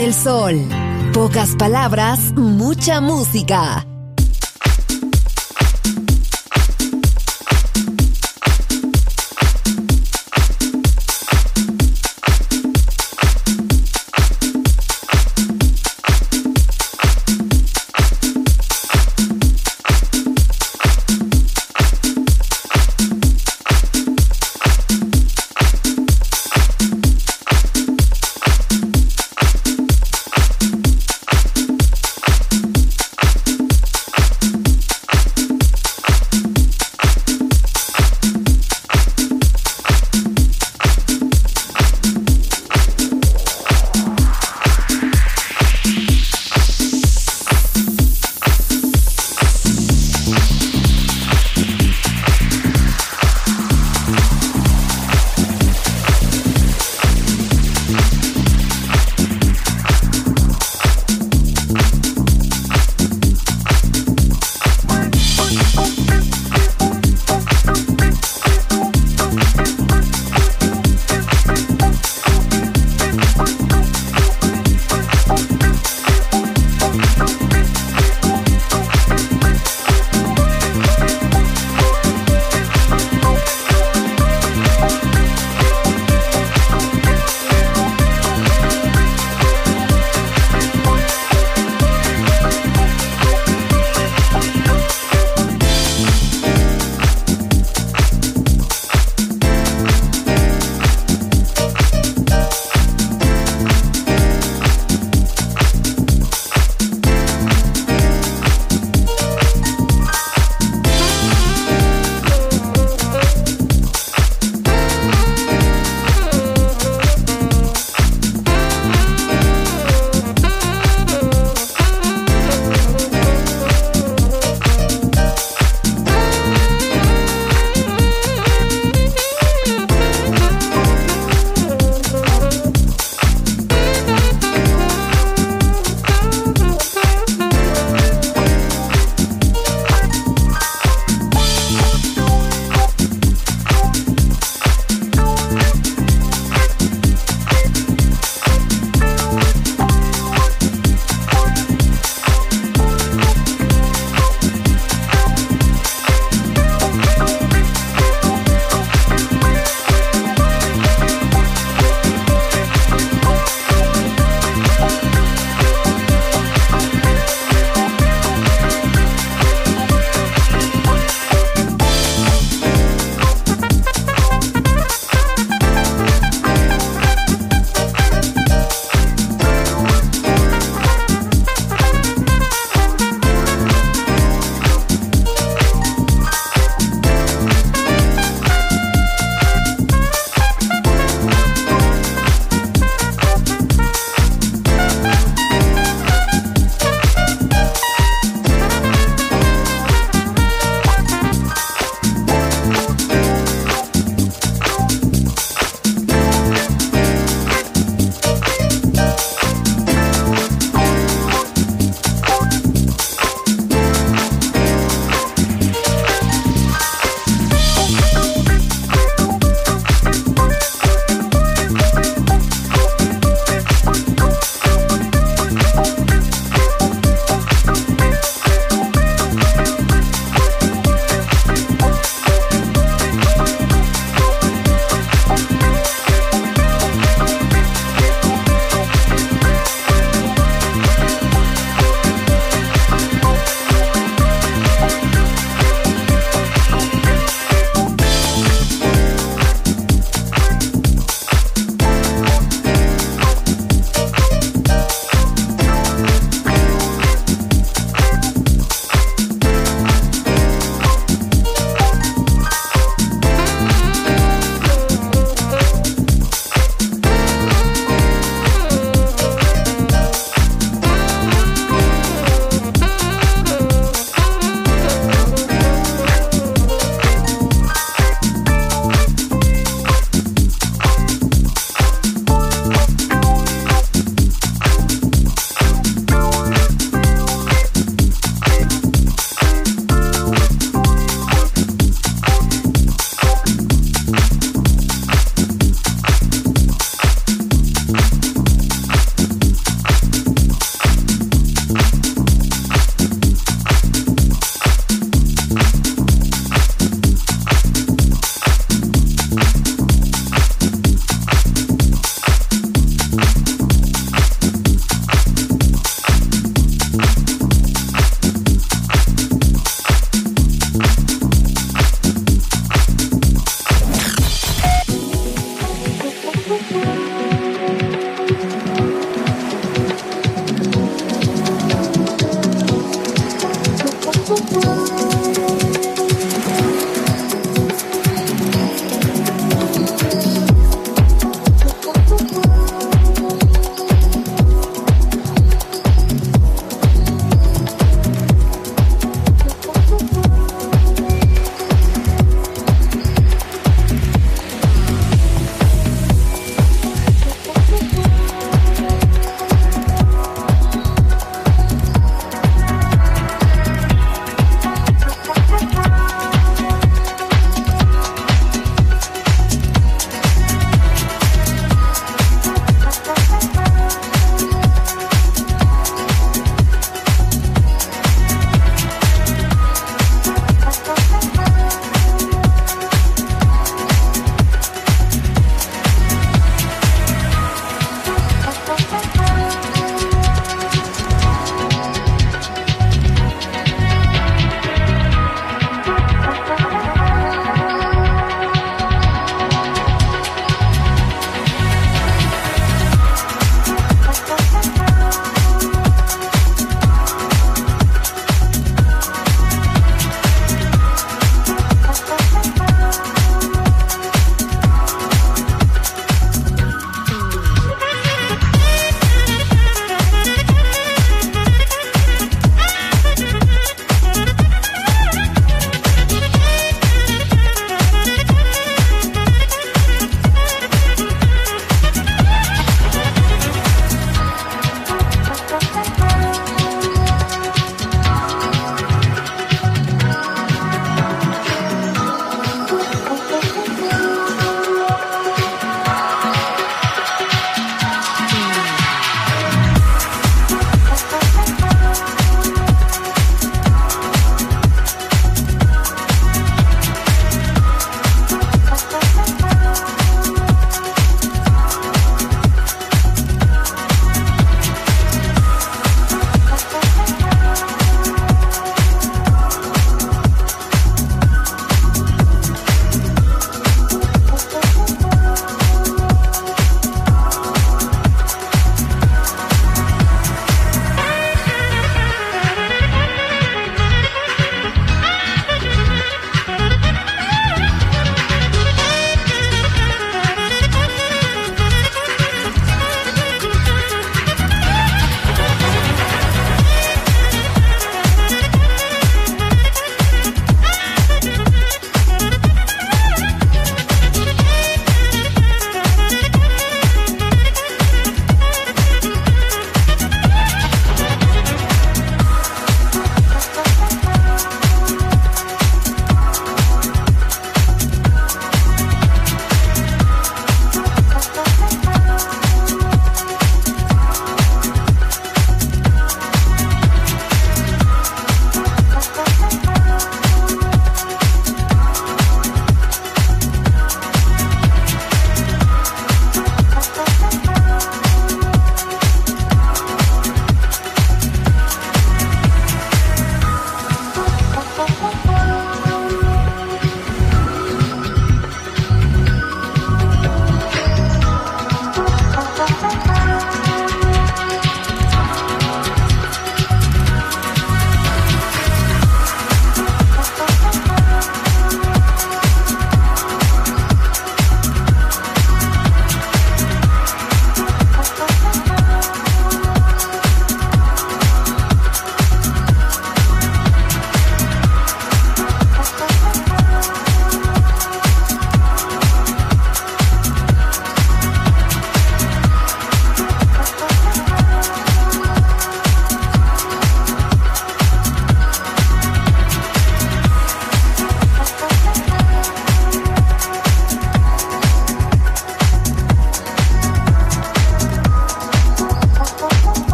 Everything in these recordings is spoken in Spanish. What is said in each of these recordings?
Del sol. Pocas palabras, mucha música.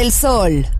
Del sol.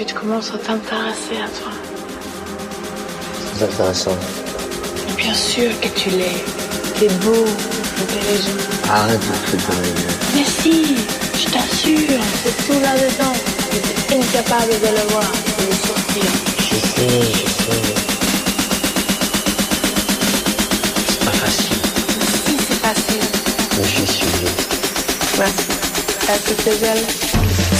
Que tu commences à t'intéresser à toi. C'est intéressant. Bien sûr que tu l'es. T'es beau, intelligent. Arrête de te donner. Mais si, je t'assure, c'est tout là-dedans. Tu es incapable de le voir, de le sortir. Je sais, je sais. C'est pas facile. Si, c'est facile. Mais je suis. Merci. À